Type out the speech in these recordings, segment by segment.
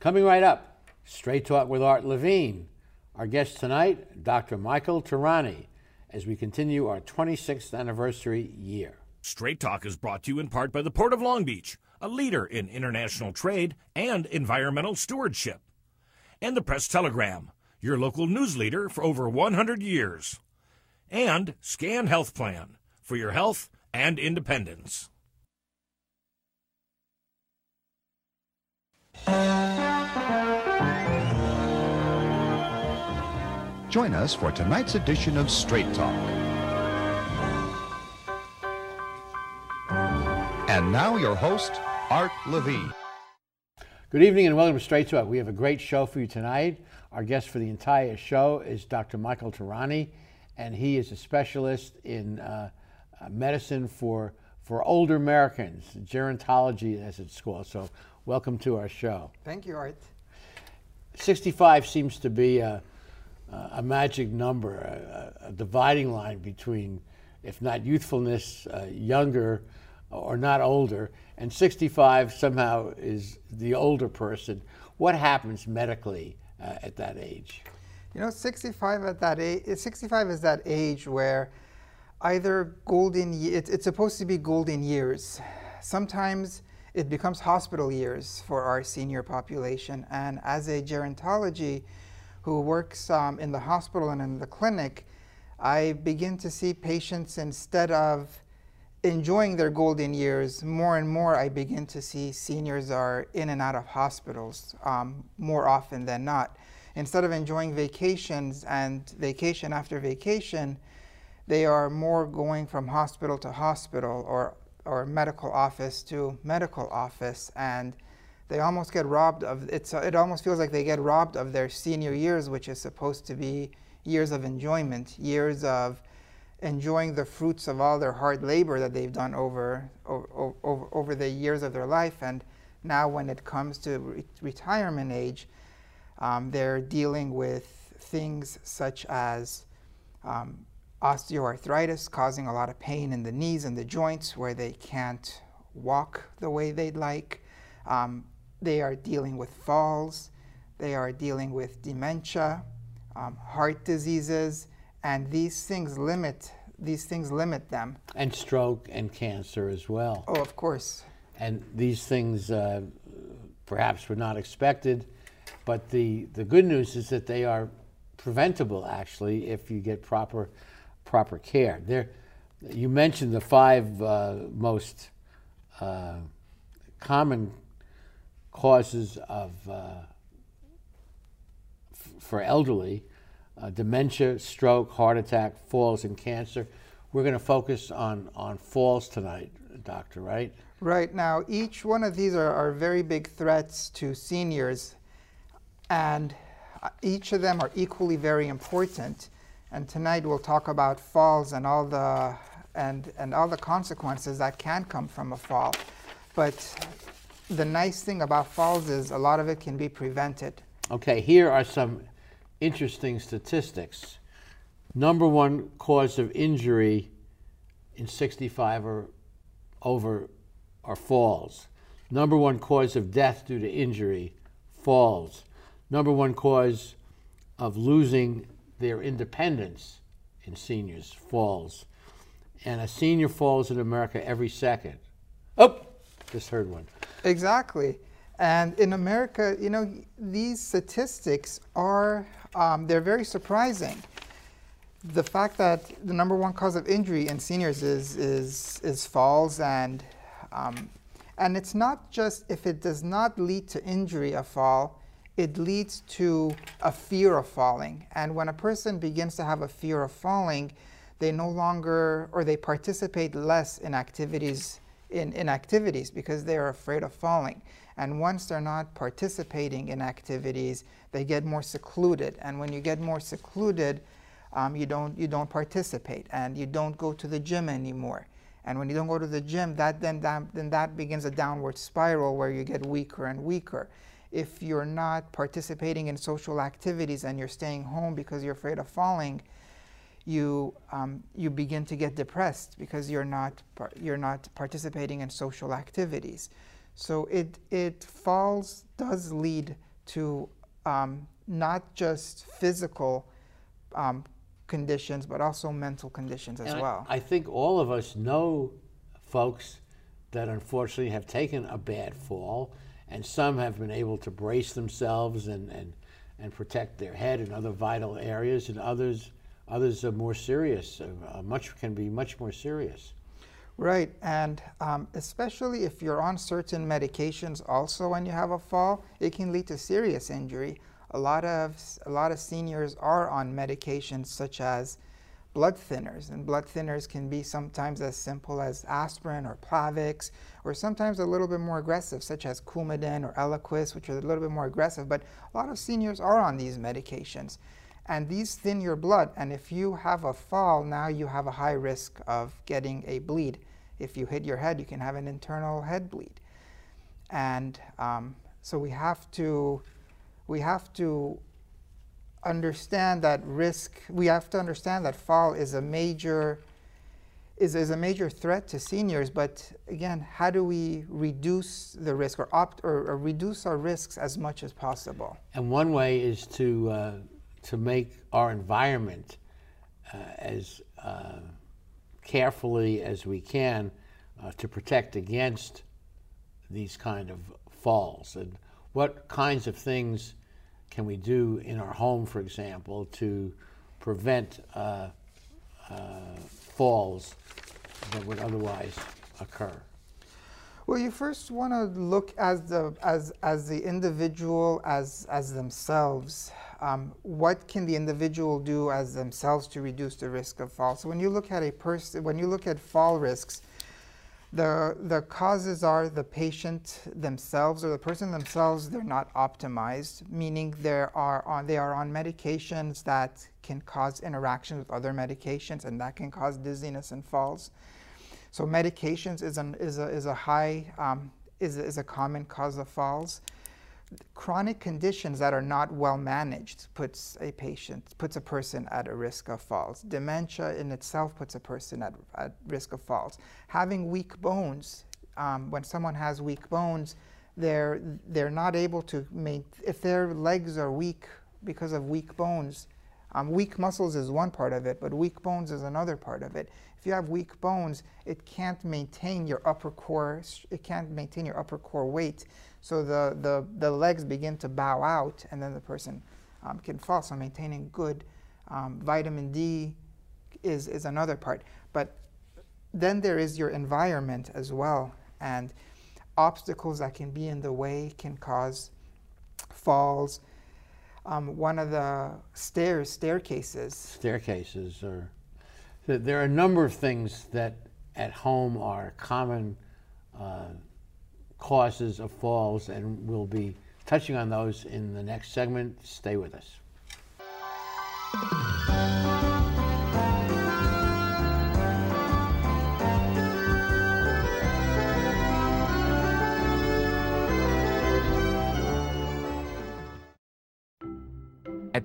Coming right up, Straight Talk with Art Levine. Our guest tonight, Dr. Michael Tehrani, as we continue our 26th anniversary year. Straight Talk is brought to you in part by the Port of Long Beach, a leader in international trade and environmental stewardship, and the Press Telegram, your local news leader for over 100 years, and Scan Health Plan for your health and independence. Join us for tonight's edition of Straight Talk. And now, your host, Art Levine. Good evening and welcome to Straight Talk. We have a great show for you tonight. Our guest for the entire show is Dr. Michael Tehrani, and he is a specialist in uh, uh, medicine for, for older Americans, gerontology as it's called. So, welcome to our show. Thank you, Art. 65 seems to be a, a magic number, a, a, dividing line between, if not youthfulness, uh, younger or not older, and 65 somehow is the older person. What happens medically uh, at that age? You know, 65 at that age, 65 is that age where either golden, it, it's supposed to be golden years. Sometimes it becomes hospital years for our senior population. And as a gerontology who works um, in the hospital and in the clinic, I begin to see patients instead of enjoying their golden years, more and more I begin to see seniors are in and out of hospitals um, more often than not. Instead of enjoying vacations and vacation after vacation, they are more going from hospital to hospital or, or medical office to medical office and they almost get robbed of it's it almost feels like they get robbed of their senior years which is supposed to be years of enjoyment years of enjoying the fruits of all their hard labor that they've done over, over, over, the years of their life. And now, when it comes to re retirement age, um, they're dealing with things such as um, osteoarthritis, causing a lot of pain in the knees and the joints where they can't walk the way they'd like. Um, they are dealing with falls. They are dealing with dementia, um, heart diseases, and these things limit these things limit them. And stroke and cancer as well. Oh, of course. And these things uh, perhaps were not expected, but the, the good news is that they are preventable actually if you get proper proper care. There, you mentioned the five uh, most uh, common causes of uh, for elderly uh, dementia, stroke, heart attack, falls, and cancer. We're going to focus on, on falls tonight, Doctor, right? Right. Now, each one of these are, are very big threats to seniors, and uh, each of them are equally very important. And tonight we'll talk about falls and all the and and all the consequences that can come from a fall. But the nice thing about falls is a lot of it can be prevented. Okay, here are some interesting statistics. Number one cause of injury in 65 or over are falls. Number one cause of death due to injury, falls. Number one cause of losing their independence in seniors, falls. And a senior falls in America every second. Oh, just heard one. Exactly. And in America, you know, these statistics are um, they're very surprising. The fact that the number one cause of injury in seniors is, is, is falls and, um, and it's not just if it does not lead to injury, a fall, it leads to a fear of falling. And when a person begins to have a fear of falling, they no longer, or they participate less in activities, in, in activities because they are afraid of falling. And once they're not participating in activities, they get more secluded. And when you get more secluded, um, you, don't, you don't participate and you don't go to the gym anymore. And when you don't go to the gym, that then, that, then that begins a downward spiral where you get weaker and weaker. If you're not participating in social activities and you're staying home because you're afraid of falling, you, um, you begin to get depressed because you're not, you're not participating in social activities. So it, it falls does lead to um, not just physical um, conditions, but also mental conditions as And I- well. I, think all of us know folks that unfortunately have taken a bad fall, and some have been able to brace themselves and, and, and protect their head and other vital areas, and others others are more serious. Uh, much can be much more serious. Right, and um, especially if you're on certain medications, also when you have a fall, it can lead to serious injury. A lot of a lot of seniors are on medications such as blood thinners, and blood thinners can be sometimes as simple as aspirin or Plavix, or sometimes a little bit more aggressive, such as Coumadin or Eliquis, which are a little bit more aggressive. But a lot of seniors are on these medications, and these thin your blood. And if you have a fall, now you have a high risk of getting a bleed. If you hit your head, you can have an internal head bleed, and um, so we have to we have to understand that risk we have to understand that fall is a major is, is a major threat to seniors but again how do we reduce the risk or opt or, or reduce our risks as much as possible And one way is to uh, to make our environment uh, as uh, carefully as we can uh, to protect against these kind of falls. And what kinds of things can we do in our home, for example, to prevent uh, uh, falls that would otherwise occur? Well, you first want to look as the as as the individual as as themselves. Um, what can the individual do as themselves to reduce the risk of fall? So when you look at a person, when you look at fall risks, the the causes are the patient themselves or the person themselves. They're not optimized, meaning they are on they are on medications that can cause interactions with other medications, and that can cause dizziness and falls. So medications is, an, is, a, is a high, um, is, is a common cause of falls. Chronic conditions that are not well managed puts a patient, puts a person at a risk of falls. Dementia in itself puts a person at, at risk of falls. Having weak bones, um, when someone has weak bones, they're, they're not able to make, if their legs are weak because of weak bones, um, weak muscles is one part of it, but weak bones is another part of it. If you have weak bones, it can't maintain your upper core. It can't maintain your upper core weight, so the the, the legs begin to bow out, and then the person um, can fall. So maintaining good um, vitamin D is is another part. But then there is your environment as well, and obstacles that can be in the way can cause falls. Um, one of the stairs, staircases, staircases or there are a number of things that at home are common uh, causes of falls and we'll be touching on those in the next segment. Stay with us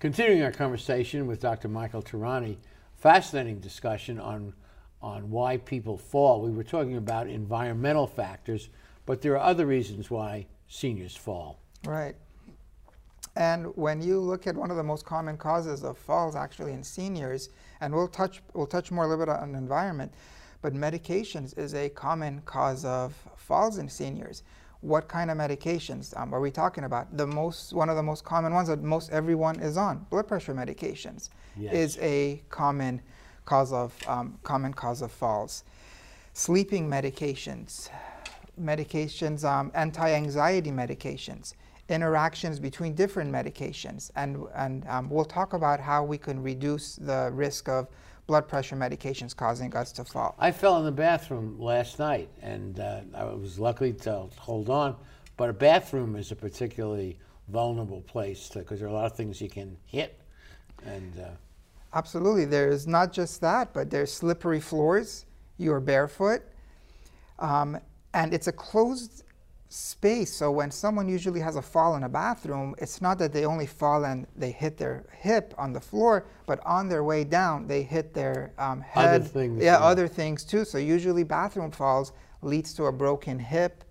Continuing our conversation with Dr. Michael Tehrani, fascinating discussion on on why people fall. We were talking about environmental factors, but there are other reasons why seniors fall. Right. And when you look at one of the most common causes of falls actually in seniors, and we'll touch we'll touch more a little bit on environment, but medications is a common cause of falls in seniors. What kind of medications um, are we talking about? The most one of the most common ones that most everyone is on, blood pressure medications, Yes. is a common cause of um, common cause of falls. Sleeping medications, medications, um, anti-anxiety medications, interactions between different medications, and and um, we'll talk about how we can reduce the risk of blood pressure medications causing us to fall. I fell in the bathroom last night, and uh, I was lucky to hold on. But a bathroom is a particularly vulnerable place because there are a lot of things you can hit, and uh, Absolutely. There's not just that, but there's slippery floors. You're barefoot. Um, and it's a closed space. So when someone usually has a fall in a bathroom, it's not that they only fall and they hit their hip on the floor, but on their way down, they hit their um, Other head. things, yeah, yeah. other things too. So usually bathroom falls leads to a broken hip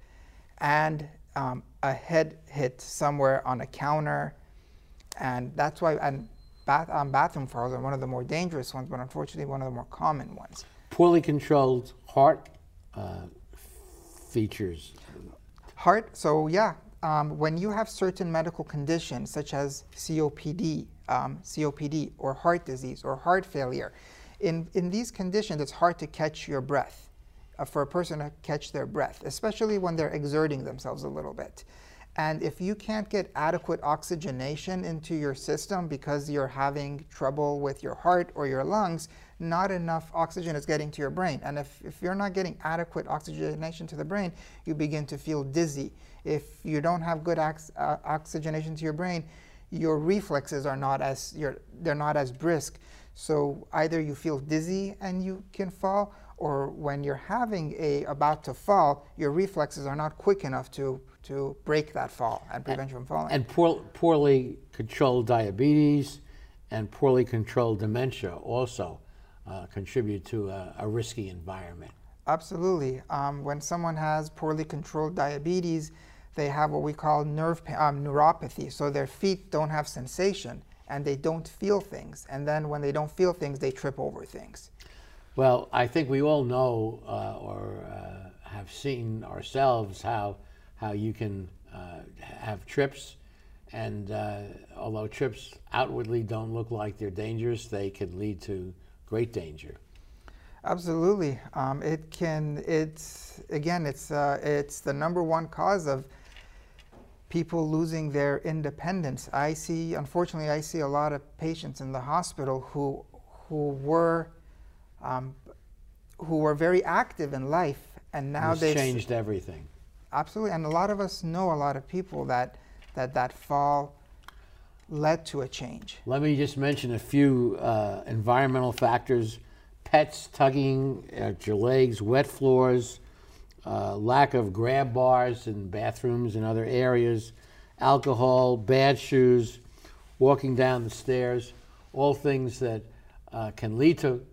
and um, a head hit somewhere on a counter and that's why and bath, um, bathroom falls are one of the more dangerous ones, but unfortunately one of the more common ones. poorly controlled heart uh, features. Heart, so yeah, um, when you have certain medical conditions such as COPD, um, COPD, or heart disease, or heart failure, in, in these conditions it's hard to catch your breath, uh, for a person to catch their breath, especially when they're exerting themselves a little bit. And if you can't get adequate oxygenation into your system because you're having trouble with your heart or your lungs, not enough oxygen is getting to your brain. And if, if you're not getting adequate oxygenation to the brain, you begin to feel dizzy. If you don't have good ox- uh, oxygenation to your brain, your reflexes are not as they're not as brisk. So either you feel dizzy and you can fall, or when you're having a about to fall, your reflexes are not quick enough to to break that fall and prevent you from falling. And poor, poorly controlled diabetes and poorly controlled dementia also uh, contribute to a, a risky environment. Absolutely. Um, when someone has poorly controlled diabetes, they have what we call nerve um, neuropathy. So their feet don't have sensation and they don't feel things. And then when they don't feel things, they trip over things. Well, I think we all know uh, or uh, have seen ourselves how how you can uh, have trips, and uh, although trips outwardly don't look like they're dangerous, they could lead to great danger. Absolutely. Um, it can. It's again. It's uh, it's the number one cause of people losing their independence. I see. Unfortunately, I see a lot of patients in the hospital who who were um, who were very active in life, and now they've changed everything. Absolutely, and a lot of us know a lot of people that that that fall led to a change. Let me just mention a few uh, environmental factors pets tugging at your legs, wet floors, uh, lack of grab bars in bathrooms and other areas, alcohol, bad shoes, walking down the stairs, all things that uh, can lead to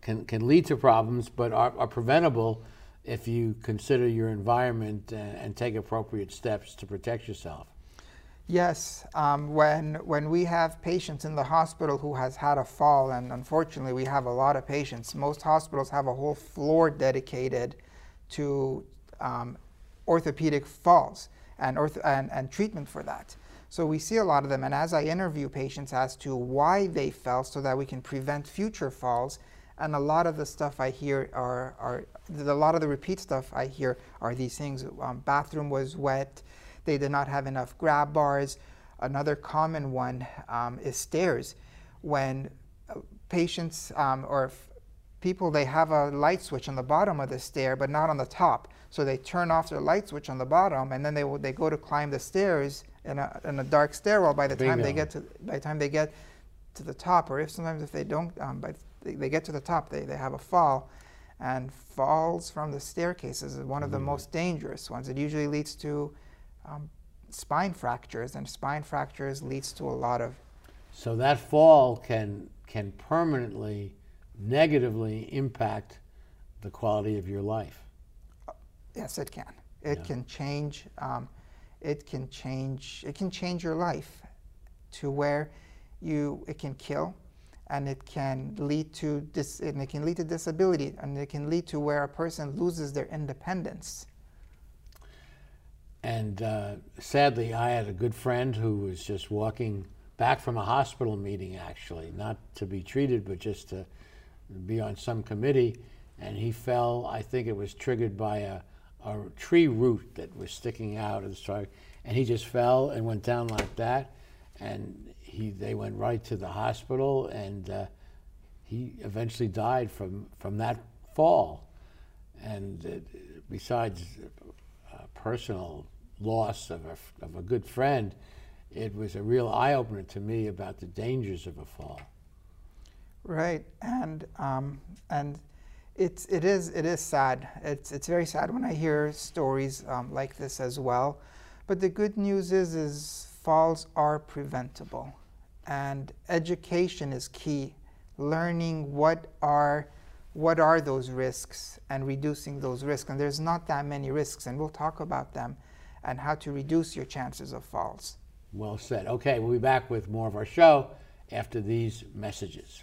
can, can lead to problems, but are, are preventable if you consider your environment and, and take appropriate steps to protect yourself. Yes, um, when when we have patients in the hospital who has had a fall, and unfortunately we have a lot of patients. Most hospitals have a whole floor dedicated to um, orthopedic falls and, orth- and and treatment for that. So we see a lot of them, and as I interview patients as to why they fell, so that we can prevent future falls, and a lot of the stuff I hear are, are a lot of the repeat stuff I hear are these things. Um, bathroom was wet they did not have enough grab bars. Another common one um, is stairs. When uh, patients um, or people, they have a light switch on the bottom of the stair, but not on the top. So they turn off their light switch on the bottom, and then they, they go to climb the stairs in a, in a dark stairwell. By the Bingo. time they get to by the time they get to the top, or if sometimes if they don't, um, by they, they get to the top, they, they have a fall and falls from the staircases is one of the mm. most dangerous ones. It usually leads to um, spine fractures, and spine fractures leads to a lot of. So that fall can can permanently negatively impact the quality of your life. yes, it can. It yeah. can change. Um, it can change. It can change your life to where you. It can kill, and it can lead to dis, and it can lead to disability, and it can lead to where a person loses their independence. And uh, sadly, I had a good friend who was just walking back from a hospital meeting, actually, not to be treated, but just to be on some committee. And he fell, I think it was triggered by a, a tree root that was sticking out the trunk. And he just fell and went down like that. And he, they went right to the hospital, and uh, he eventually died from, from that fall. And uh, besides uh, personal loss of a, of a good friend, it was a real eye opener to me about the dangers of a fall. Right, and um, and it's it is it is sad. It's it's very sad when I hear stories um, like this as well. But the good news is is falls are preventable, and education is key. Learning what are what are those risks and reducing those risks. And there's not that many risks, and we'll talk about them and how to reduce your chances of falls. Well said. Okay, we'll be back with more of our show after these messages.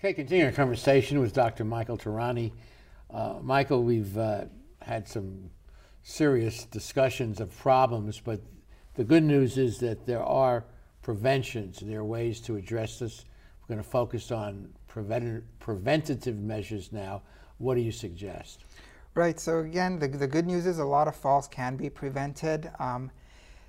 Okay, continuing our conversation with Dr. Michael Tehrani. Uh, Michael, we've uh, had some serious discussions of problems, but the good news is that there are preventions. There are ways to address this. We're going to focus on prevent- preventative measures now. What do you suggest? Right. So again, the, the good news is a lot of falls can be prevented. Um,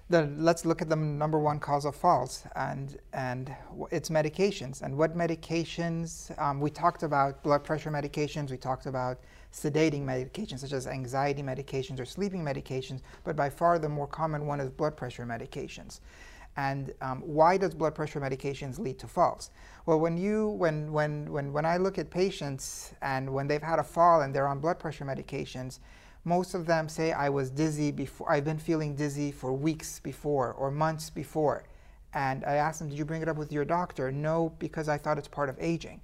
the, let's look at the number one cause of falls and and it's medications and what medications um, we talked about blood pressure medications we talked about sedating medications such as anxiety medications or sleeping medications but by far the more common one is blood pressure medications And um, why does blood pressure medications lead to falls? Well, when you when when when when I look at patients and when they've had a fall and they're on blood pressure medications, most of them say I was dizzy before. I've been feeling dizzy for weeks before or months before. And I asked them, "Did you bring it up with your doctor?" No, because I thought it's part of aging.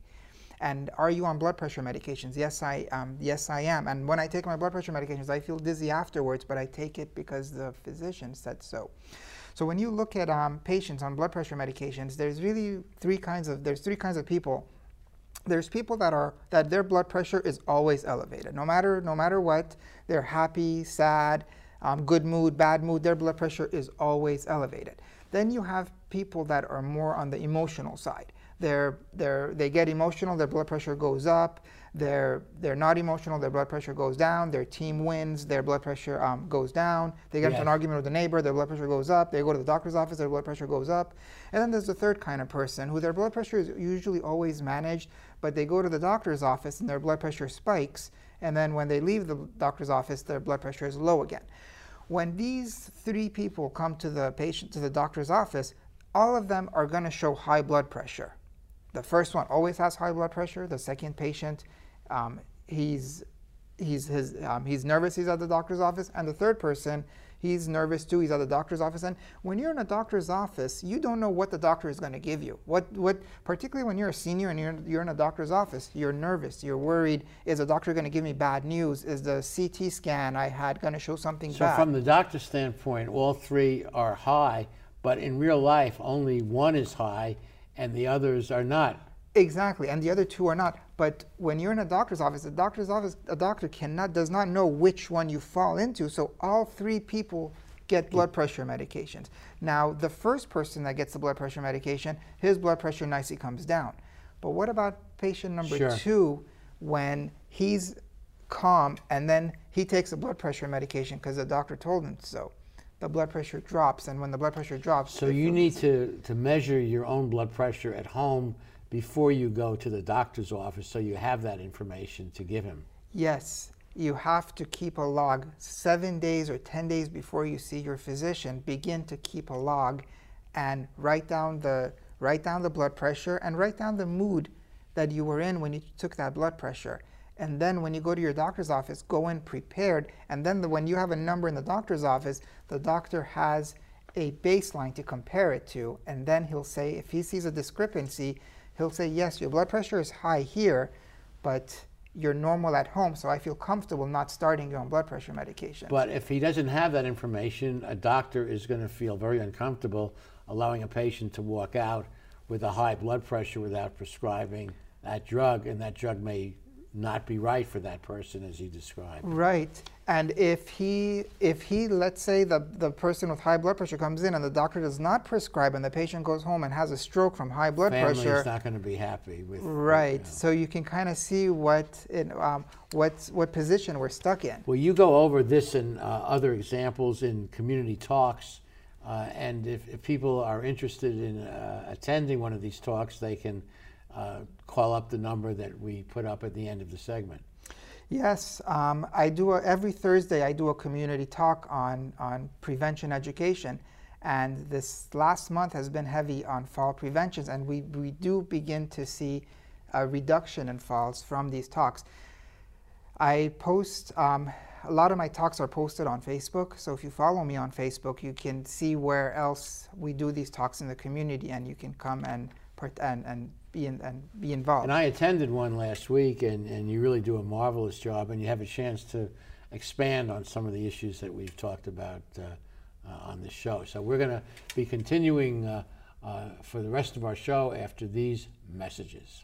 And are you on blood pressure medications? Yes, I um, yes I am. And when I take my blood pressure medications, I feel dizzy afterwards, but I take it because the physician said so. So when you look at um, patients on blood pressure medications, there's really three kinds of there's three kinds of people. There's people that are that their blood pressure is always elevated, no matter no matter what. They're happy, sad, um, good mood, bad mood. Their blood pressure is always elevated. Then you have people that are more on the emotional side. They're, they're, they get emotional, their blood pressure goes up they're, they're not emotional, their blood pressure goes down, their team wins, their blood pressure um, goes down, they get yes. into an argument with a neighbor, their blood pressure goes up, they go to the doctor's office, their blood pressure goes up. And then there's the third kind of person who their blood pressure is usually always managed, but they go to the doctor's office and their blood pressure spikes, and then when they leave the doctor's office, their blood pressure is low again. When these three people come to the patient, to the doctor's office, all of them are going to show high blood pressure. The first one always has high blood pressure. The second patient um, he's he's his um, he's nervous. He's at the doctor's office, and the third person, he's nervous too. He's at the doctor's office, and when you're in a doctor's office, you don't know what the doctor is going to give you. What what particularly when you're a senior and you're you're in a doctor's office, you're nervous. You're worried. Is the doctor going to give me bad news? Is the CT scan I had going to show something so bad? So from the doctor's standpoint, all three are high, but in real life, only one is high, and the others are not. Exactly, and the other two are not. But when you're in a doctor's office, a doctor's office, a doctor cannot does not know which one you fall into. So all three people get mm. blood pressure medications. Now, the first person that gets the blood pressure medication, his blood pressure nicely comes down. But what about patient number sure. two when he's calm and then he takes a blood pressure medication because the doctor told him so? The blood pressure drops, and when the blood pressure drops, so you need to, to measure your own blood pressure at home before you go to the doctor's office so you have that information to give him. Yes, you have to keep a log. Seven days or 10 days before you see your physician, begin to keep a log and write down the, write down the blood pressure and write down the mood that you were in when you took that blood pressure. And then when you go to your doctor's office, go in prepared. And then the, when you have a number in the doctor's office, the doctor has a baseline to compare it to. And then he'll say, if he sees a discrepancy, he'll say, yes, your blood pressure is high here, but you're normal at home, so I feel comfortable not starting your own blood pressure medication. But if he doesn't have that information, a doctor is going to feel very uncomfortable allowing a patient to walk out with a high blood pressure without prescribing that drug, and that drug may not be right for that person as he described. Right. And if he, if he, let's say the, the person with high blood pressure comes in and the doctor does not prescribe and the patient goes home and has a stroke from high blood Family's pressure. not going to be happy with Right. You know. So you can kind of see what, in, um, what, what position we're stuck in. Well, you go over this and uh, other examples in community talks. Uh, and if, if, people are interested in uh, attending one of these talks, they can uh, call up the number that we put up at the end of the segment. Yes, um, I do a, every Thursday. I do a community talk on on prevention education, and this last month has been heavy on fall preventions, and we we do begin to see a reduction in falls from these talks. I post. Um, a lot of my talks are posted on Facebook, so if you follow me on Facebook, you can see where else we do these talks in the community, and you can come and and, and be in, and be involved. And I attended one last week, and, and you really do a marvelous job, and you have a chance to expand on some of the issues that we've talked about uh, uh, on the show. So we're going to be continuing uh, uh, for the rest of our show after these messages.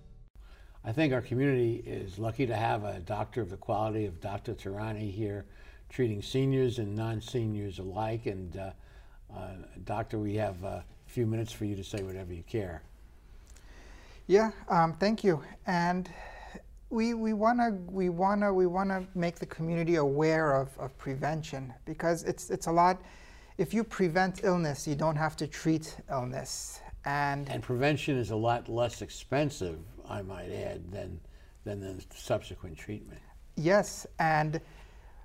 I think our community is lucky to have a doctor of the quality of Dr. Tehrani here, treating seniors and non-seniors alike. And uh, uh, doctor, we have a few minutes for you to say whatever you care. Yeah, um, thank you. And we we wanna we wanna we wanna make the community aware of, of prevention because it's it's a lot. If you prevent illness, you don't have to treat illness. And And prevention is a lot less expensive, I might add, than than the subsequent treatment. Yes, and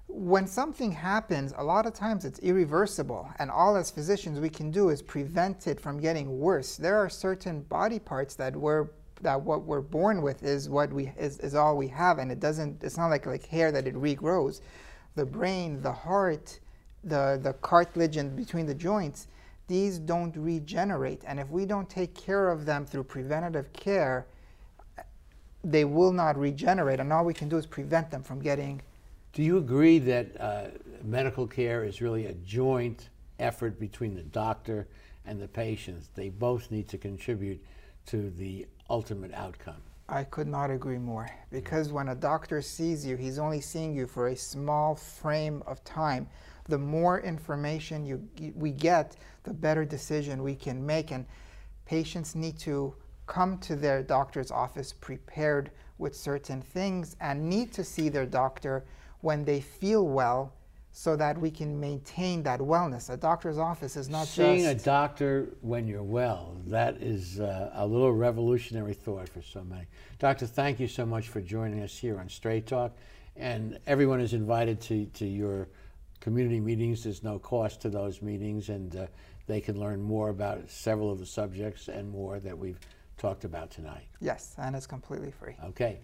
when something happens, a lot of times it's irreversible, and all as physicians we can do is prevent it from getting worse. There are certain body parts that we're that what we're born with is what we is, is all we have, and it doesn't. It's not like like hair that it regrows. The brain, the heart, the the cartilage in between the joints, these don't regenerate, and if we don't take care of them through preventative care, they will not regenerate, and all we can do is prevent them from getting. Do you agree that uh, medical care is really a joint effort between the doctor and the patients? They both need to contribute to the ultimate outcome. I could not agree more because when a doctor sees you, he's only seeing you for a small frame of time. The more information you, we get, the better decision we can make. And patients need to come to their doctor's office prepared with certain things and need to see their doctor when they feel well so that we can maintain that wellness. A doctor's office is not just Seeing just a doctor when you're well, that is uh, a little revolutionary thought for so many. Doctor, thank you so much for joining us here on Straight Talk. And everyone is invited to, to your community meetings. There's no cost to those meetings, and uh, they can learn more about several of the subjects and more that we've talked about tonight. Yes, and it's completely free. Okay.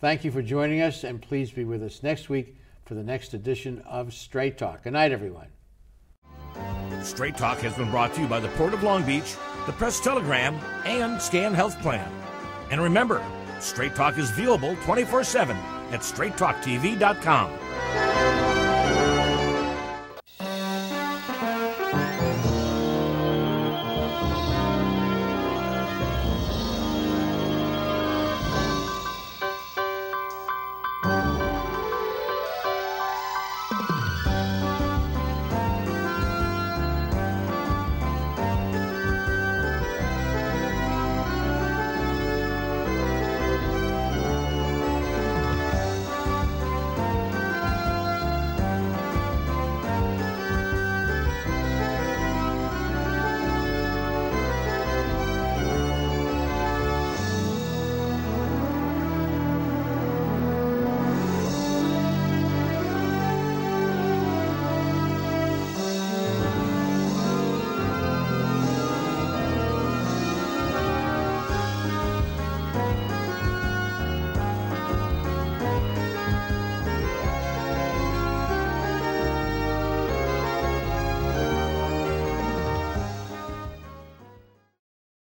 Thank you for joining us, and please be with us next week for the next edition of Straight Talk. Good night, everyone. Straight Talk has been brought to you by the Port of Long Beach, the Press Telegram, and Scan Health Plan. And remember, Straight Talk is viewable 24 7 at straighttalktv.com.